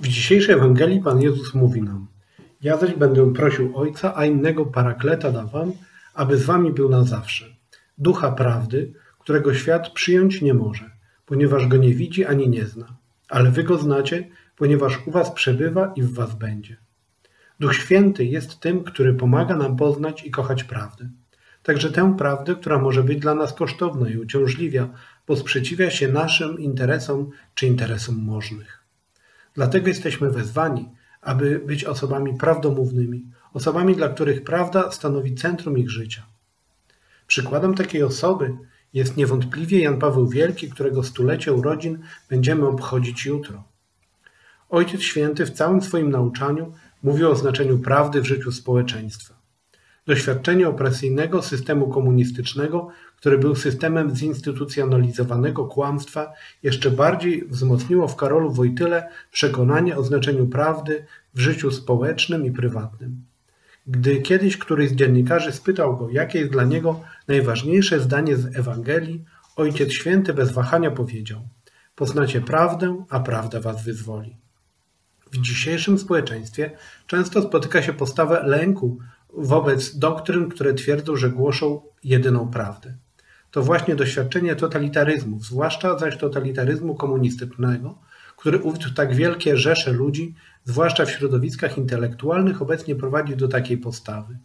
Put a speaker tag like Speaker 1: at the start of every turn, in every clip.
Speaker 1: W dzisiejszej Ewangelii Pan Jezus mówi nam: Ja zaś będę prosił Ojca, a innego parakleta da wam, aby z wami był na zawsze. Ducha prawdy, którego świat przyjąć nie może, ponieważ go nie widzi ani nie zna. Ale wy go znacie, ponieważ u was przebywa i w was będzie. Duch Święty jest tym, który pomaga nam poznać i kochać prawdę. Także tę prawdę, która może być dla nas kosztowna i uciążliwia, bo sprzeciwia się naszym interesom czy interesom możnych. Dlatego jesteśmy wezwani, aby być osobami prawdomównymi, osobami, dla których prawda stanowi centrum ich życia. Przykładem takiej osoby jest niewątpliwie Jan Paweł Wielki, którego stulecie urodzin będziemy obchodzić jutro. Ojciec Święty w całym swoim nauczaniu mówił o znaczeniu prawdy w życiu społeczeństwa. Doświadczenie opresyjnego systemu komunistycznego, który był systemem zinstytucjonalizowanego kłamstwa, jeszcze bardziej wzmocniło w Karolu Wojtyle przekonanie o znaczeniu prawdy w życiu społecznym i prywatnym. Gdy kiedyś któryś z dziennikarzy spytał go, jakie jest dla niego najważniejsze zdanie z Ewangelii, Ojciec Święty bez wahania powiedział: Poznacie prawdę, a prawda was wyzwoli. W dzisiejszym społeczeństwie często spotyka się postawę lęku wobec doktryn, które twierdzą, że głoszą jedyną prawdę. To właśnie doświadczenie totalitaryzmu, zwłaszcza zaś totalitaryzmu komunistycznego, który uwiódł tak wielkie rzesze ludzi, zwłaszcza w środowiskach intelektualnych, obecnie prowadzi do takiej postawy.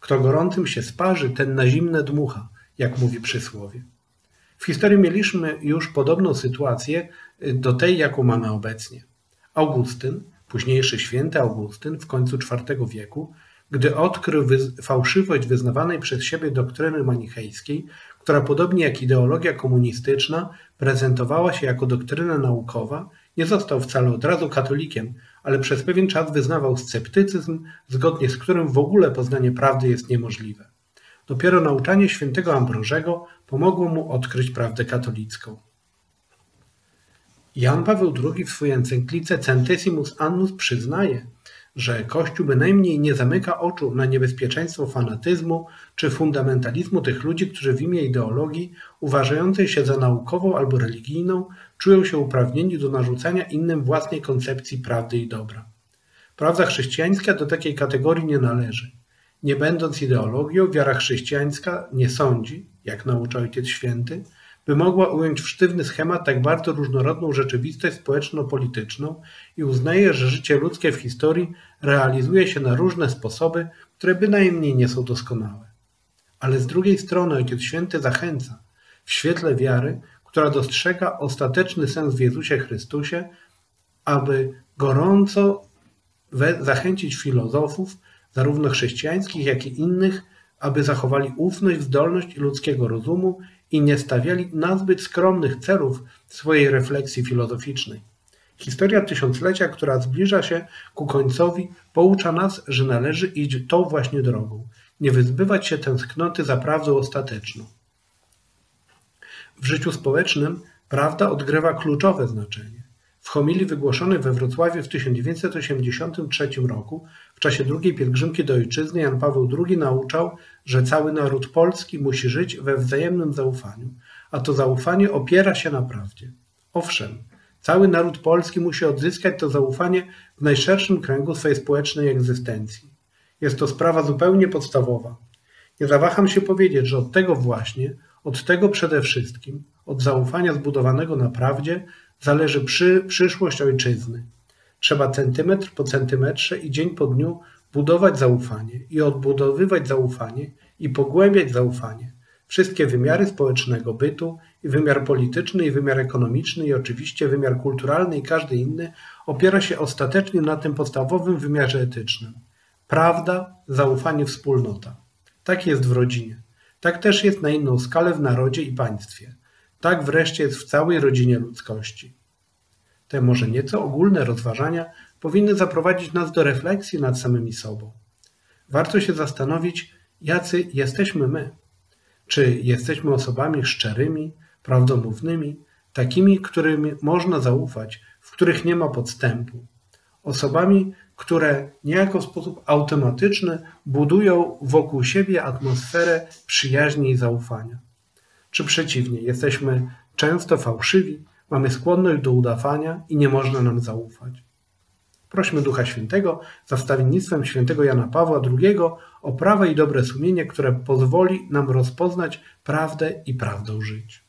Speaker 1: Kto gorącym się sparzy, ten na zimne dmucha, jak mówi przysłowie. W historii mieliśmy już podobną sytuację do tej, jaką mamy obecnie. Augustyn, późniejszy święty Augustyn w końcu IV wieku, gdy odkrył fałszywość wyznawanej przez siebie doktryny manichejskiej, która podobnie jak ideologia komunistyczna prezentowała się jako doktryna naukowa, nie został wcale od razu katolikiem, ale przez pewien czas wyznawał sceptycyzm, zgodnie z którym w ogóle poznanie prawdy jest niemożliwe. Dopiero nauczanie świętego Ambrożego pomogło mu odkryć prawdę katolicką. Jan Paweł II w swojej encyklice Centesimus Annus przyznaje, że Kościół bynajmniej nie zamyka oczu na niebezpieczeństwo fanatyzmu czy fundamentalizmu tych ludzi, którzy w imię ideologii uważającej się za naukową albo religijną czują się uprawnieni do narzucania innym własnej koncepcji prawdy i dobra. Prawda chrześcijańska do takiej kategorii nie należy. Nie będąc ideologią, wiara chrześcijańska nie sądzi, jak naucza Ojciec Święty, by mogła ująć w sztywny schemat tak bardzo różnorodną rzeczywistość społeczno-polityczną i uznaje, że życie ludzkie w historii realizuje się na różne sposoby, które bynajmniej nie są doskonałe. Ale z drugiej strony Ojciec Święty zachęca w świetle wiary, która dostrzega ostateczny sens w Jezusie Chrystusie, aby gorąco zachęcić filozofów, zarówno chrześcijańskich, jak i innych, aby zachowali ufność, zdolność ludzkiego rozumu i nie stawiali nazbyt skromnych celów swojej refleksji filozoficznej. Historia tysiąclecia, która zbliża się ku końcowi, poucza nas, że należy iść tą właśnie drogą, nie wyzbywać się tęsknoty za prawdą ostateczną. W życiu społecznym prawda odgrywa kluczowe znaczenie. Homilii wygłoszonej we Wrocławiu w 1983 roku w czasie drugiej pielgrzymki do ojczyzny Jan Paweł II nauczał, że cały naród polski musi żyć we wzajemnym zaufaniu, a to zaufanie opiera się na prawdzie. Owszem, cały naród polski musi odzyskać to zaufanie w najszerszym kręgu swojej społecznej egzystencji. Jest to sprawa zupełnie podstawowa. Nie zawaham się powiedzieć, że od tego właśnie, od tego przede wszystkim, od zaufania zbudowanego na prawdzie, zależy przy, przyszłość ojczyzny. Trzeba centymetr po centymetrze i dzień po dniu budować zaufanie i odbudowywać zaufanie i pogłębiać zaufanie. Wszystkie wymiary społecznego bytu, i wymiar polityczny, i wymiar ekonomiczny, i oczywiście wymiar kulturalny, i każdy inny opiera się ostatecznie na tym podstawowym wymiarze etycznym. Prawda, zaufanie, wspólnota. Tak jest w rodzinie. Tak też jest na inną skalę w narodzie i państwie. Tak wreszcie jest w całej rodzinie ludzkości. Te może nieco ogólne rozważania powinny zaprowadzić nas do refleksji nad samymi sobą. Warto się zastanowić, jacy jesteśmy my. Czy jesteśmy osobami szczerymi, prawdomównymi, takimi, którym można zaufać, w których nie ma podstępu, osobami, które niejako w sposób automatyczny budują wokół siebie atmosferę przyjaźni i zaufania. Czy przeciwnie, jesteśmy często fałszywi, mamy skłonność do udawania i nie można nam zaufać. Prośmy Ducha Świętego za wstawiennictwem świętego Jana Pawła II o prawe i dobre sumienie, które pozwoli nam rozpoznać prawdę i prawdą żyć.